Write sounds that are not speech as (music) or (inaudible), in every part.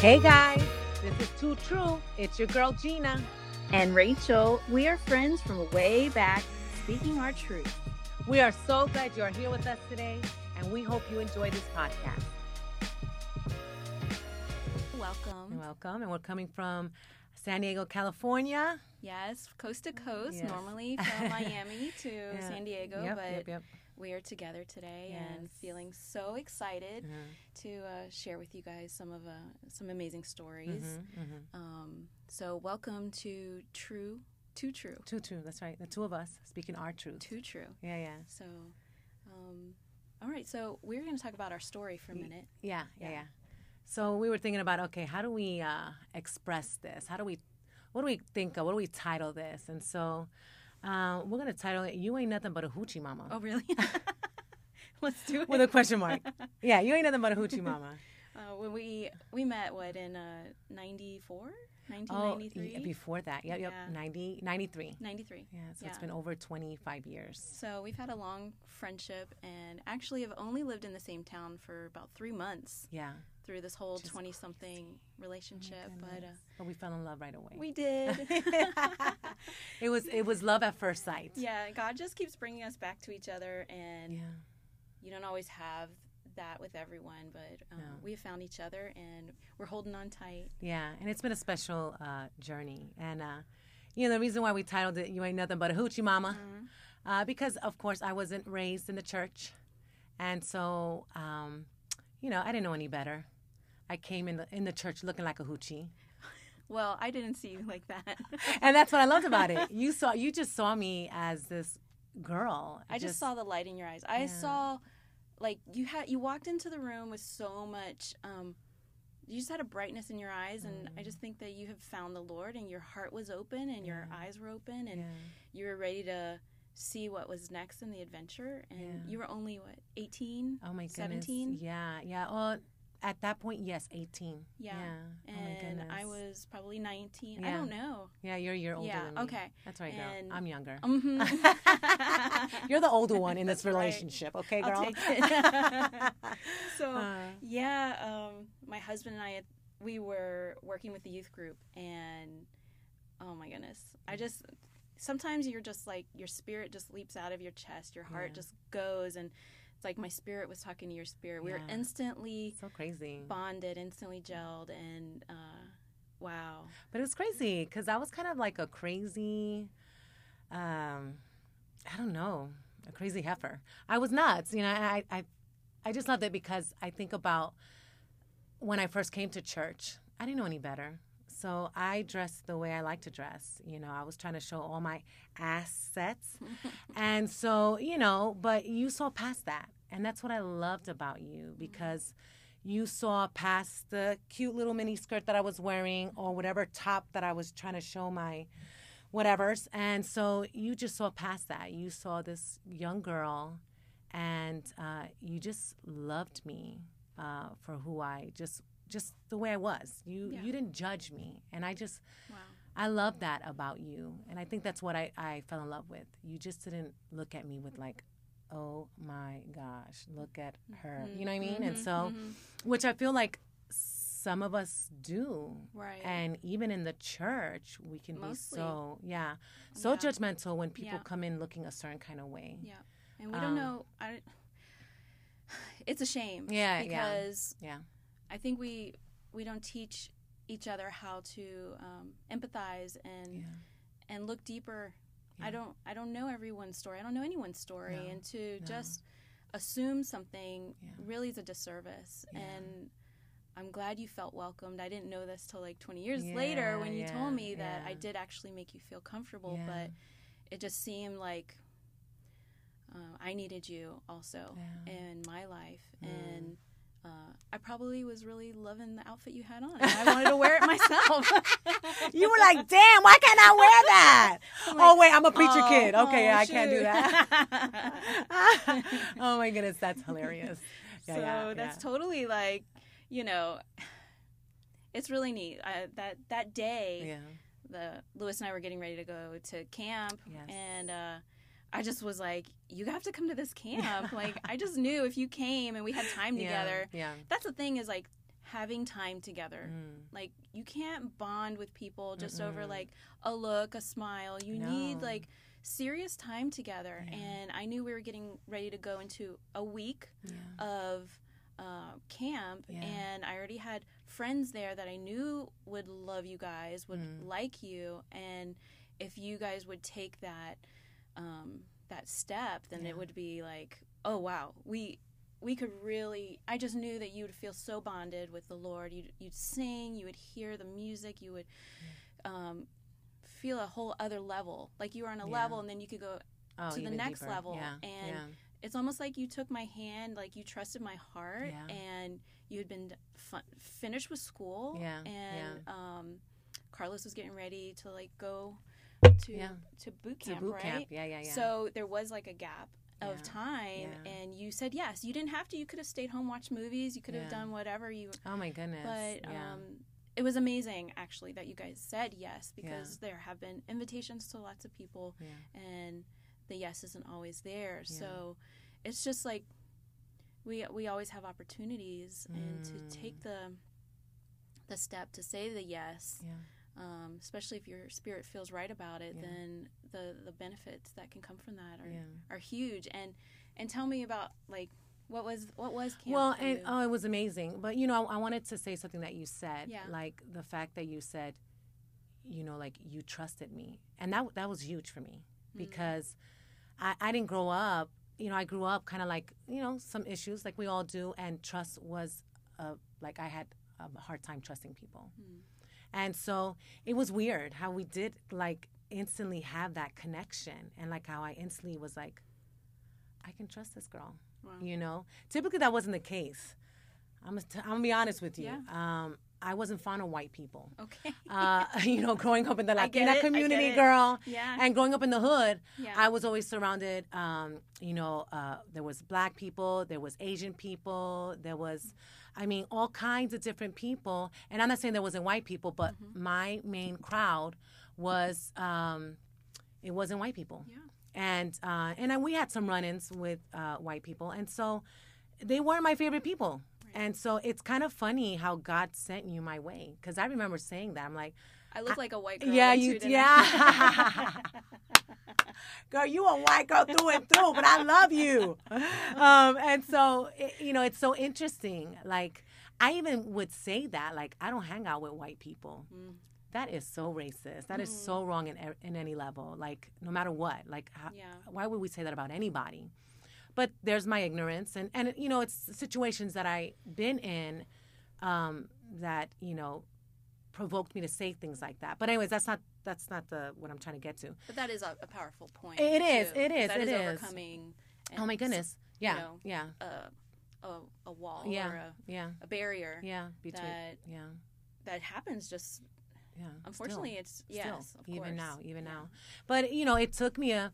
Hey guys, this is Too True. It's your girl Gina. And Rachel, we are friends from way back, speaking our truth. We are so glad you're here with us today, and we hope you enjoy this podcast. Welcome. Welcome, and we're coming from San Diego, California. Yes, coast to coast, Yes. normally from (laughs) Miami to Yeah. San Diego, Yep, but yep, yep. We are together today and feeling so excited to uh, share with you guys some of uh, some amazing stories. mhm, mhm. Um, so welcome to True, Too True, Too True. That's right. The two of us speaking our truth. Too True. Yeah, yeah, So, um, all right. So we're going to talk about our story for a minute. yeah, yeah, Yeah. yeah. So we were thinking about okay, how do we uh, express this? How do we, what do we think of? What do we title this? And so uh, we're gonna title it "You Ain't Nothing But a Hoochie Mama" Oh, really? (laughs) (laughs) Let's do it. with a question mark. (laughs) Yeah, you ain't nothing but a hoochie mama. Uh, when we we met what in uh 94 Oh, 1993 y- before that. Yep, yep. Yeah. 90, 93. 93 Yeah, so it's Yeah. been over 25 years. so we've had a long friendship and actually have only lived in the same town for about three months Yeah. Through this whole Which 20 something relationship but uh, we fell in love right away. we did (laughs) it was it was love at first sight. yeah god just keeps bringing us back to each other and Yeah. you don't always have that with everyone but uh, No. we have found each other and we're holding on tight Yeah, and it's been a special uh, journey. And uh, you know the reason why we titled it "You Ain't Nothing But a Hoochie Mama," uh, because of course I wasn't raised in the church, and so um, you know I didn't know any better. I came in the in the church looking like a hoochie. well i didn't see you like that (laughs) and that's what I loved about it. You saw, you just saw me as this girl. I just, saw the light in your eyes. I Yeah. saw, like you had you walked into the room with so much. Um, you just had a brightness in your eyes, and Mm. I just think that you have found the Lord, and your heart was open, and your eyes were open, and Yeah. you were ready to see what was next in the adventure. And Yeah. you were only what eighteen? Oh my goodness. 17? Yeah, yeah. Well, at that point, yes, eighteen. Yeah. Oh my and I was probably nineteen. I don't know. Yeah, you're a year older Yeah, than me. okay. That's right, girl. I'm younger. (laughs) Mhm. (laughs) you're the older one in (laughs) this That's right. relationship, okay, girl? I'll take it. so Uh, yeah, um, my husband and I, had- we were working with the youth group, and oh my goodness, I just sometimes you're just like your spirit just leaps out of your chest, your heart Yeah. just goes, and it's like my spirit was talking to your spirit. We were instantly so crazy. bonded, instantly gelled, and uh, wow, But it was crazy because I was kind of like a crazy, um, I don't know, a crazy heifer. I was nuts, you know. And I, I, I just love that because I think about when I first came to church. I didn't know any better, so I dressed the way I like to dress. You know, I was trying to show all my assets, (laughs) and so you know. But you saw past that, and that's what I loved about you because you saw past the cute little mini skirt that I was wearing or whatever top that I was trying to show my whatevers. And so you just saw past that. You saw this young girl and uh, you just loved me uh, for who I just just the way I was. You Yeah. you didn't judge me. And I just wow, I love that about you. And I think that's what I, I fell in love with. You just didn't look at me with like, oh my gosh, look at her. You know what I mean? And Mhm, so mhm. which I feel like some of us do. right, And even in the church, we can Mostly. be so, yeah, so Yeah. judgmental when people Yeah. come in looking a certain kind of way. Yeah, and we Um, don't know. I, (sighs) it's a shame. Yeah, yeah. because Yeah. I think we we don't teach each other how to um, empathize and Yeah. and look deeper. Yeah. I don't I don't know everyone's story. I don't know anyone's story, No, and to no. just assume something Yeah. really is a disservice. And I'm glad you felt welcomed. I didn't know this till like 20 years later when you told me that I did actually make you feel comfortable, but it just seemed like uh, I needed you also in my life, Mm. and uh, I probably was really loving the outfit you had on. I wanted to wear it myself. (laughs) You were like, damn, why can't I wear that? (laughs) I'm oh, wait, I'm a preacher "Oh, kid. Okay, oh, yeah, I can't do that. (laughs) oh my goodness, that's hilarious. Yeah, so yeah, that's yeah. totally like, you know, it's really neat. I, that that day, yeah. the Lewis and I were getting ready to go to camp, Yes. and uh, I just was like, "You have to come to this camp." like I just knew if you came and we had time together. Yeah. That's the thing is like having time together. Mm. Like you can't bond with people just over Mm-mm. like a look, a smile. You need like serious time together. Yeah. And I knew we were getting ready to go into a week Yeah. of uh, camp, Yeah. and I already had friends there that I knew would love you guys, would Mm. like you, and if you guys would take that um, that step, then Yeah. it would be like, oh wow, we we could really. I just knew that you would feel so bonded with the Lord. You'd you'd sing, you would hear the music, you would. Um, feel a whole other level like you were on a Yeah. level and then you could go Oh, to the next deeper. level, Yeah. and yeah. it's almost like you took my hand, like you trusted my heart, Yeah. and you had been fun, finished with school, Yeah, and um, Carlos was getting ready to like go to Yeah. to boot To boot right? camp. Yeah, yeah, yeah. So there was like a gap of Yeah, time, yeah. and you said yes. You didn't have to. You could have stayed home, watched movies. You could have Yeah. done whatever you. oh my goodness. But um, it was amazing actually that you guys said yes because there have been invitations to lots of people and the yes isn't always there. So it's just like we we always have opportunities and to Mm. take the the step to say the yes. Um, especially if your spirit feels right about it, Yeah. then the the benefits that can come from that are, Yeah. are huge. And and tell me about like what was what was camp Well, and oh, it was amazing. But you know, I, I wanted to say something that you said, Yeah. like the fact that you said, you know, like you trusted me, and that that was huge for me Mm. because I, I didn't grow up. You know, I grew up kind of like you know some issues like we all do, and trust was uh, like I had a hard time trusting people, Mm. And so it was weird how we did like instantly have that connection, and like how I instantly was like, I can trust this girl Wow. you know typically that wasn't the case i'm gonna, t- I'm gonna be honest with you Yeah. um, i wasn't fond of white people Okay. (laughs) uh, you know growing up in the I latina it, community girl yeah. and growing up in the hood yeah. i was always surrounded um, you know uh, there was black people there was asian people there was i mean all kinds of different people and i'm not saying there wasn't white people but Mm-hmm. my main crowd was um, it wasn't white people yeah. and uh, and then we had some run-ins with uh, white people, and so they weren't my favorite people. And so it's kind of funny how God sent you my way because I remember saying that I'm like, I look like a white girl. yeah, you, too, yeah, (laughs) girl, you a white girl through and through, but I love you. Um, and so it, you know, it's so interesting. Like I even would say that, like I don't hang out with white people. Mm. That is so racist. That is so wrong in in any level. Like no matter what. Like how, Yeah. why would we say that about anybody? But there's my ignorance, and and you know, it's situations that I've been in um, that you know provoked me to say things like that. But anyways, that's not that's not the what I'm trying to get to. But that is a, a powerful point. It is, too. it is, That it is is. overcoming. oh my goodness, yeah, know, yeah, A, a, a wall yeah, or a, yeah, a barrier yeah. Between that yeah, that happens. Just yeah. unfortunately, still, it's still, yes, of even course. now, even Yeah. now. But you know, it took me a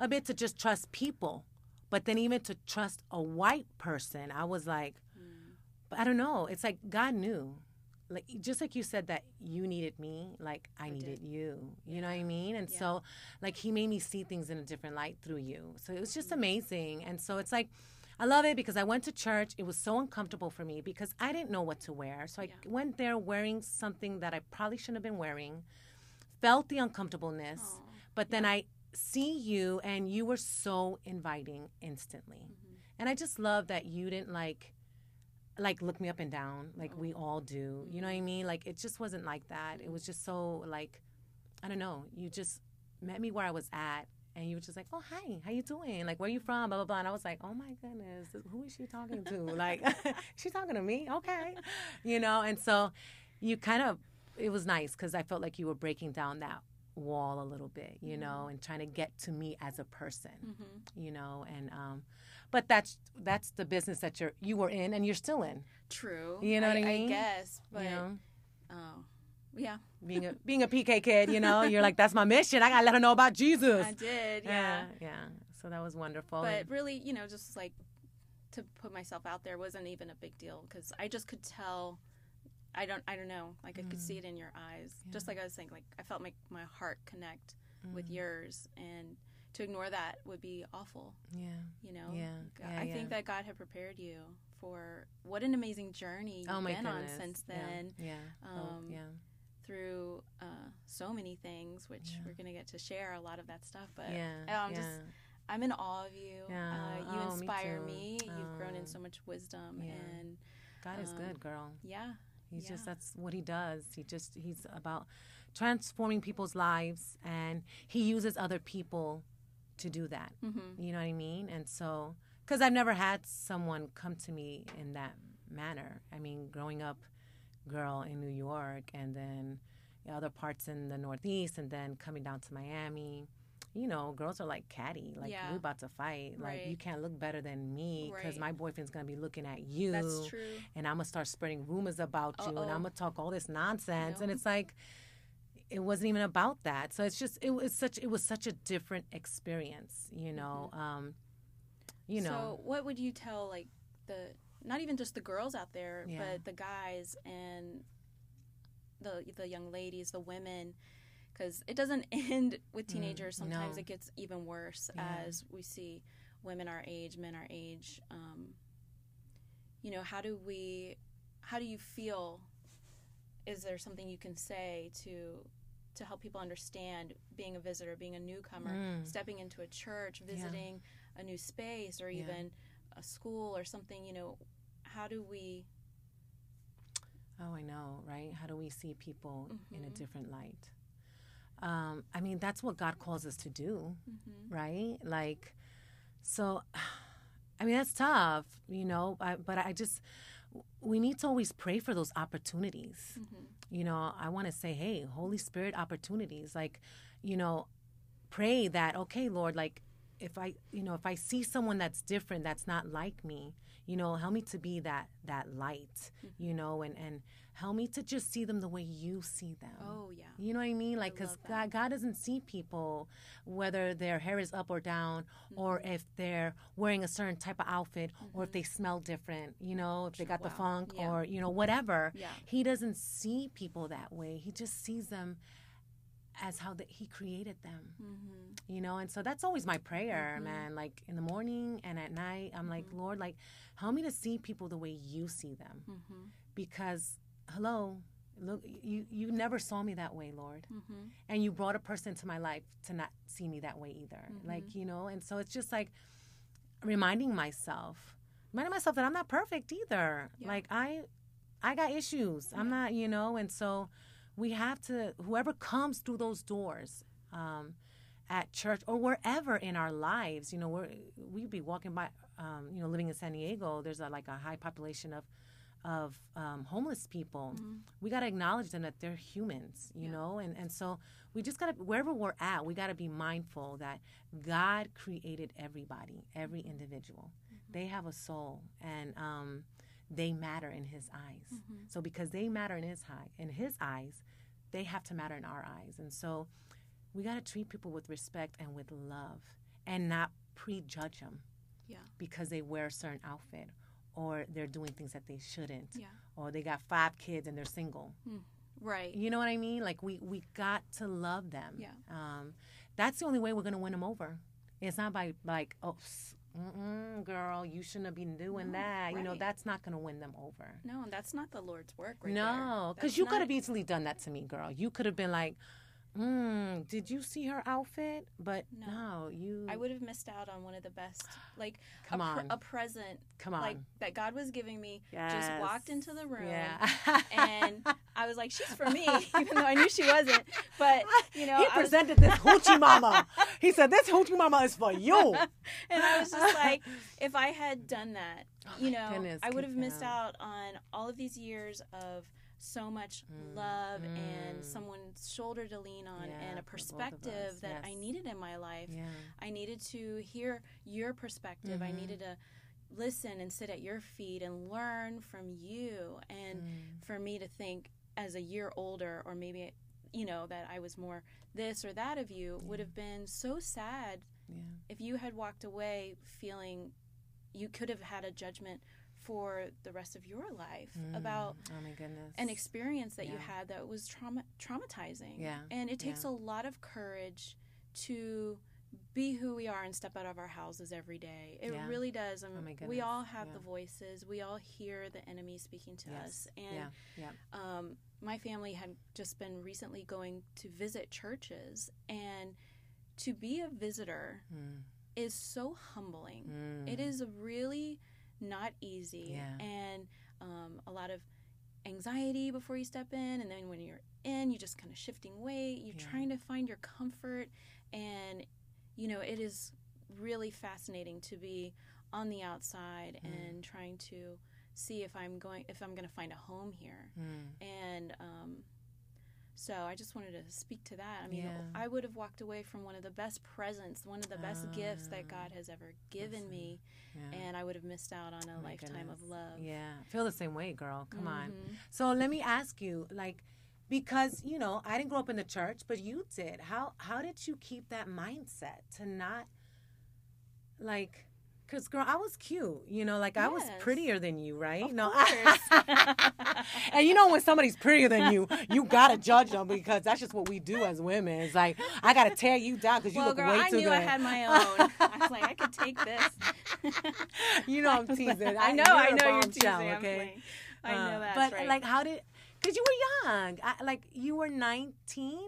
a bit to just trust people. But then even to trust a white person, I was like, Mm. but I don't know. It's like God knew. Like just like you said that you needed me, like I, I needed did. you. You know what I mean? And Yeah. so like he made me see things in a different light through you. So it was just Mm. amazing. And so it's like I love it because I went to church. It was so uncomfortable for me because I didn't know what to wear. So I Yeah. went there wearing something that I probably shouldn't have been wearing. Felt the uncomfortableness. Aw. But then I see you and you were so inviting instantly. Mhm. And I just love that you didn't like like look me up and down like Oh. we all do. You know what I mean? Like it just wasn't like that. It was just so like I don't know. You just met me where I was at and you were just like, "Oh, hi. How you doing? Like where you from?" blah blah blah. And I was like, "Oh my goodness. Who is she talking to?" (laughs) like (laughs) she's talking to me. Okay. You know, and so you kind of it was nice cuz I felt like you were breaking down that wall a little bit, you know, and trying to get to me as a person Mhm. you know and um but that's that's the business that you're you were in and you're still in True. You know what I mean? I guess, but you know oh, yeah, being a (laughs) being a pk kid you know you're like that's my mission i gotta let her know about jesus I did. Yeah. yeah yeah so that was wonderful but and- really, you know, just like to put myself out there wasn't even a big deal because I just could tell. I don't. I don't know. Like I could see it in your eyes, just Mm. Like I was saying. Like I felt my my heart connect with Mm. yours, and to ignore that would be awful. Yeah. You know. Yeah, God- yeah, I yeah. think that God had prepared you for what an amazing journey you've Oh been on since then. Yeah. oh, Um, yeah. Through uh, so many things, which Yeah. we're gonna get to share a lot of that stuff. But Yeah. I'm yeah. just I'm in awe of you. Yeah. Uh, you Oh, inspire too. me. You've grown in Oh. so much wisdom Yeah. and God is um, good, girl. yeah. He's just that's what he does. He just he's about transforming people's lives and he uses other people to do that. Mm-hmm. You know what I mean? And so cuz I've never had someone come to me in that manner. I mean, growing up girl in New York and then other parts in the Northeast and then coming down to Miami. You know, girls are like catty. Like Yeah. we're about to fight. Like Right. you can't look better than me because Right. my boyfriend's gonna be looking at you That's true. and I'm gonna start spreading rumors about you, and I'm gonna talk all this nonsense, and it's like it wasn't even about that. So it's just it was such it was such a different experience, you know. Um, you know, Mm-hmm. So, what would you tell like the not even just the girls out there, Yeah. but the guys and the the young ladies, the women, because it doesn't (laughs) end with teenagers. Sometimes Mm, no. it gets even worse Yeah. as we see women our age, men our age. Um, you know, how do we? How do you feel? Is there something you can say to to help people understand being a visitor, being a newcomer, Mm. stepping into a church, visiting a new space, or Yeah. even a school or something? You know, how do we? oh, I know, right? How do we see people in a Mhm. different light? Um, I mean, that's what God calls us to do, Mm-hmm. right? Like, so, (sighs) I mean, that's tough, you know. I, but I just we need to always pray for those opportunities. Mm-hmm. you know, I want to say, hey, Holy Spirit opportunities. Like, you know, pray that, okay, Lord, like, if I, you know, if I see someone that's different, that's not like me, you know, help me to be that that light, you know, and and help me to just see them the way you see them. Oh yeah. You know what I mean? Like, because. God, God doesn't see people whether their hair is up or down, or Mm-hmm. if they're wearing a certain type of outfit, or if they smell different. You know, if they got the funk, Yeah. or you know, whatever. Yeah. He doesn't see people that way. He just sees them as how that He created them. Mm-hmm. You know, and so that's always my prayer, Mhm. man. Like in the morning and at night, I'm like, Mhm. Lord, like, help me to see people the way You see them, Mm-hmm. because hello. Look, you you never saw me that way, Lord Mm-hmm. and you brought a person to my life to not see me that way either Mhm. like you know and so it's just like reminding myself reminding myself that i'm not perfect either Yeah. like i i got issues i'm not you know and so we have to whoever comes through those doors um, at church or wherever in our lives you know we're we'd be walking by um, you know living in san diego there's a, like a high population of of um, homeless people Mm-hmm. we got to acknowledge them that they're humans, you Yeah. know, and and so we just got to wherever we're at, we got to be mindful that God created everybody, every individual. Mm-hmm. They have a soul, and um, they matter in His eyes. Mhm. So because they matter in His high in His eyes, they have to matter in our eyes, and so we got to treat people with respect and with love, and not prejudge them Yeah. because they wear a certain outfit or they're doing things that they shouldn't Yeah. or they got five kids and they're single Right. you know what i mean like we we got to love them Yeah. um that's the only way we're gonna win them over it's not by like oh mm-mm, girl you shouldn't have been doing No, that. You know that's not gonna win them over. No, that's not the Lord's work, right no because you could have easily done that to me girl. You could have been like mm, did you see her outfit but No. no, you I would have missed out on one of the best, like come a, on a present, come on like that God was giving me. Yes. Just walked into the room, yeah and (laughs) I was like, "She's for me," (laughs) even though I knew she wasn't. But you know, he I was, presented this hoochie mama. He said, "This hoochie mama is for you." (laughs) and I was just like, if I had done that, Oh you know, goodness, I would have missed out on all of these years of so much Mm, love and mm. someone's shoulder to lean on Yeah, and a for both of perspective that I needed in my life. Yeah, I needed to hear your perspective. I Mhm. needed to listen and sit at your feet and learn from you. And Mm. for me to think as a year older, or maybe, you know, that I was more this or that of you, would have been so sad yeah, if you had walked away feeling you could have had a judgment for the rest of your life Mm. about oh my goodness, an experience that you had that was trauma traumatizing. Yeah, And it takes yeah. a lot of courage to be who we are and step out of our houses every day. It Yeah. really does. And Oh my we all have Yeah. the voices. We all hear the enemy speaking to Yes. us. And yeah, yeah. um, my family had just been recently going to visit churches, and to be a visitor Mm, is so humbling. mm. It is really not easy, Yeah. and um, a lot of anxiety before you step in, and then when you're in, you're just kind of shifting weight. You're Yeah. trying to find your comfort, and you know it is really fascinating to be on the outside Mm. and trying to see if I'm going if I'm going to find a home here Mm. and um, so I just wanted to speak to that. I mean, Yeah. I would have walked away from one of the best presents, one of the best gifts that Ah, God has ever given me, Yeah. and I would have missed out on a Oh lifetime of love. Yeah, I feel the same way, girl. Come on. Mhm. So let me ask you, like, because you know I didn't grow up in the church, but you did. How how did you keep that mindset to not, like, because girl, I was cute. You know, like I was prettier than you, right? Of no. (laughs) course. (laughs) and you know when somebody's prettier than you, you gotta judge them because that's just what we do as women. It's like I gotta tear you down because you well, look girl, way I too good. I knew I had my (laughs) own. I was like, I could take this. you know I'm teasing. I know, I know you're teasing. Okay. I know that. Uh, that's but right. like, how did? Because you were young. I, like you were 19.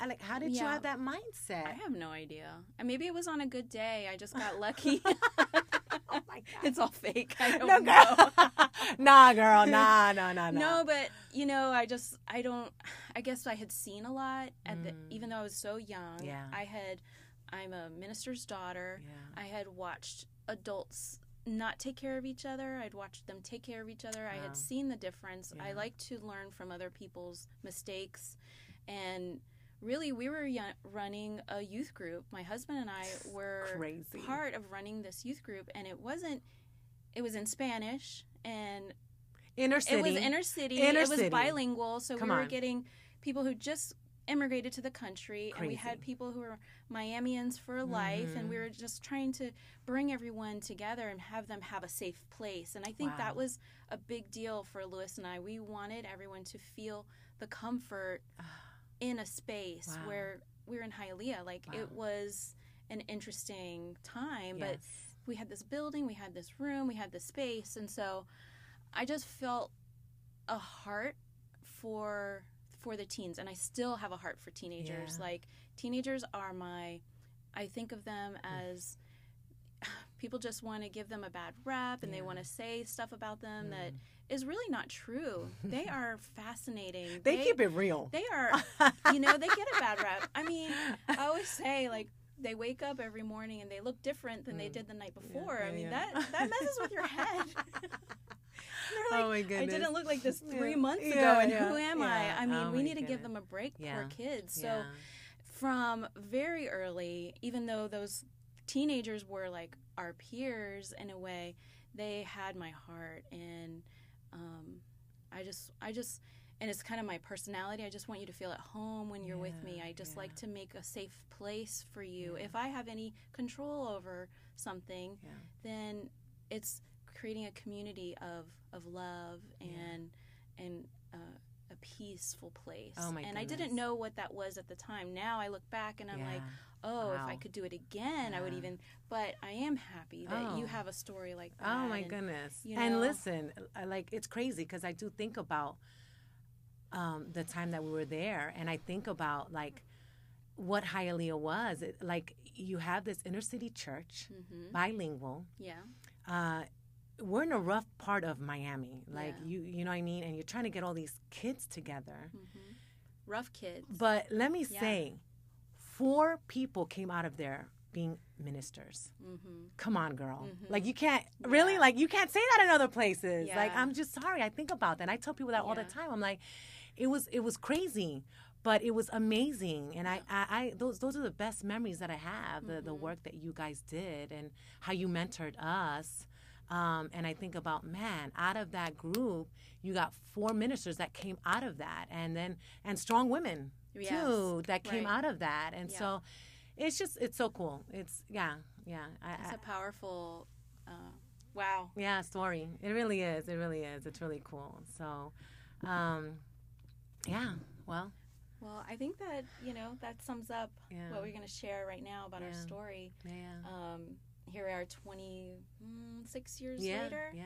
I, like, how did you have that mindset? I have no idea. And maybe it was on a good day. I just got (laughs) lucky. oh my (laughs) god. it's all fake. I don't No, know. girl. (laughs) nah, girl. Nah, nah, nah, nah. No, but you know, I just I don't. I guess I had seen a lot at the Mm. even though I was so young. Yeah. I had. I'm a minister's daughter. Yeah. I had watched adults not take care of each other. I'd watched them take care of each other. I had ah. seen the difference. I like to learn from other people's mistakes, and really, we were y- running a youth group. My husband and I were Crazy. part of running this youth group, and it wasn't. It was in Spanish, and Inner city. it was inner city. Inner it was city. bilingual, so Come we were on. getting people who just immigrated to the country, and we had people who were Miamians for life, and we Mhm. were just trying to bring everyone together and have them have a safe place. And I think that was a big deal for Lewis and I. We wanted everyone to feel the comfort (sighs) in a space Wow. where we were in Hialeah. Like Wow. it was an interesting time, but we had this building, we had this room, we had this space, and so I just felt a heart for for the teens, and I still have a heart for teenagers. Yeah. Like teenagers are my, I think of them as (sighs) people just want to give them a bad rap and they want to say stuff about them that Mm. is really not true. They (laughs) are fascinating. They, keep it real. They are, (laughs) you know, they get a bad rap. I mean, I always say like they wake up every morning and they look different than they Mm. did the night Yeah, before. yeah, I mean, yeah. that that messes with your (laughs) head. They're like, oh my I goodness. didn't look like this three Yeah. months ago, Yeah, and yeah, who am. I? I mean, Oh we need to give them a break, poor kids. So, from very early, even though those teenagers were like our peers in a way, they had my heart, and um, I just, I just, and it's kind of my personality. I just want you to feel at home when you're with me. I just like to make a safe place for you. If I have any control over something, then it's creating a community of of love Yeah. and and uh, a peaceful place. Oh, my and I didn't know what that was at the time. Now I look back and I'm yeah. like, oh, if I could do it again, I would even. But I am happy that you Oh. have a story like that. Oh my and- goodness! you And listen, I, like it's crazy because I do think about um, the time that we were there, and I think about like what Hialeah was. It, like you have this inner city church, Mhm. bilingual. Yeah. Uh, we're in a rough part of Miami, like Yeah. you, you know what I mean, and you're trying to get all these kids together. hmm Rough kids. But let me Yeah. say, four people came out of there being ministers. hmm Come on, girl. Mhm. Like you can't really like you can't say that in other places. Like I'm just sorry. I think about that. And I tell people that all the time. I'm like, it was it was crazy, but it was amazing. And I, I, I those those are the best memories that I have. The the Mhm. work that you guys did and how you mentored us. Um, and I think about man, out of that group, you got four ministers that came out of that, and then and strong women Yes. too that came Right. out of that. And Yeah. so, it's just it's so cool. It's yeah, yeah. I, It's I, a powerful. Uh, wow. yeah, story. It really is. It really is. It's really cool. So, um, yeah. Well, Well, I think that you know that sums up Yeah. what we're going to share right now about our story. Yeah. Um, here we are, twenty-six years yeah. later. Yeah.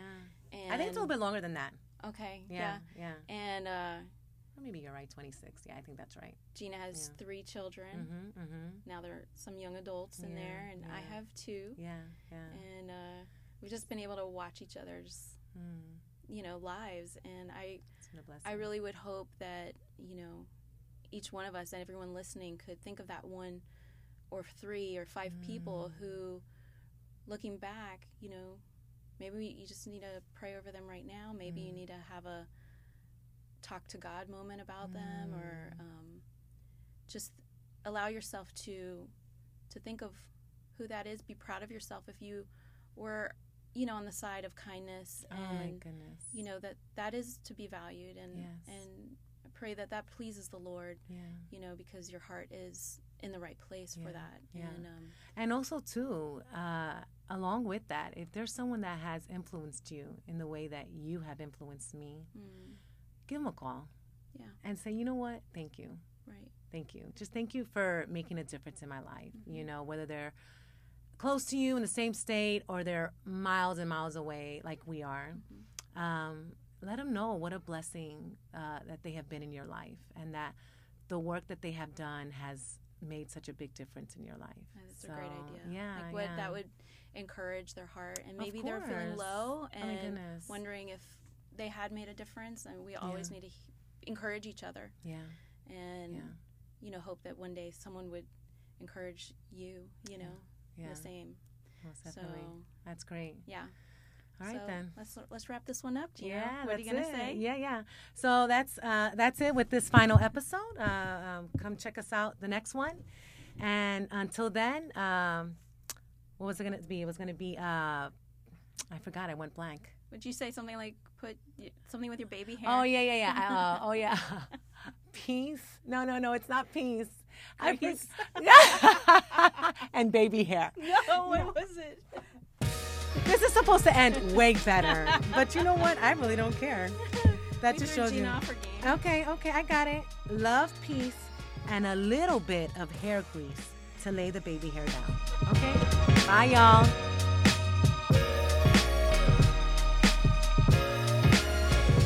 And, I think it's a little bit longer than that. Okay. Yeah. Yeah. And uh, maybe you're right. 26. Yeah, I think that's right. Gina has Yeah. three children. Mm-hmm. Mm-hmm. Now there are some young adults in Yeah, there, and I have two. Yeah. Yeah. And uh, we've just been able to watch each other's, Mm. you know, lives. And I, It's been a blessing. I really would hope that you know, each one of us and everyone listening could think of that one, or three or five people Mm. who, looking back, you know, maybe you just need to pray over them right now. Maybe you Mm. need to have a talk to God moment about them, or Mm. um, just allow yourself to to think of who that is. Be proud of yourself if you were, you know, on the side of kindness Oh my goodness. you know that that is to be valued and Yes. and pray that that pleases the Lord, Yeah. you know, because your heart is in the right place Yeah, for that. yeah. And um, And also, too, uh, along with that, if there's someone that has influenced you in the way that you have influenced me, mm, give them a call. Yeah. And say, you know what? Thank you. right, Thank you. Just thank you for making a difference in my life. Mm-hmm. You know, whether they're close to you in the same state or they're miles and miles away, like we are. Mm-hmm. Um, let them know what a blessing uh, that they have been in your life and that the work that they have done has made such a big difference in your life. that's a great idea. Yeah. like what yeah. that would encourage their heart, and maybe they're feeling low Oh and goodness. wondering if they had made a difference. And we always Yeah. need to he- encourage each other, Yeah. and Yeah. you know, hope that one day someone would encourage you, you know, Yeah. the same. Most definitely. So That's great. yeah. All right so then. Let's let's wrap this one up, Gina. Yeah, what are you gonna it. say? Yeah, yeah. So that's uh, that's it with this final episode. Uh, um, come check us out the next one, and until then, um, what was it gonna be? It was gonna be. Uh, I forgot. I went blank. Would you say something like put something with your baby hair? Oh yeah, yeah, yeah. (laughs) Uh, oh yeah. (laughs) Peace? No, no, no. It's not peace. I for- Grace. (laughs) and baby hair. No, what was it? This is supposed to end (laughs) way better, but you know what? I really don't care. (laughs) That We just shows you. Gina off game. Okay, okay, I got it. Love, peace, and a little bit of hair grease to lay the baby hair down. Okay? Bye, y'all.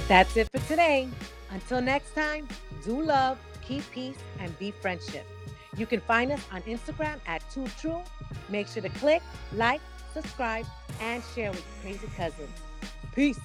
That's it for today. Until next time, do love, keep peace, and be friendship. You can find us on Instagram at Too True. Make sure to click, like, subscribe, and share with your crazy cousins. Peace.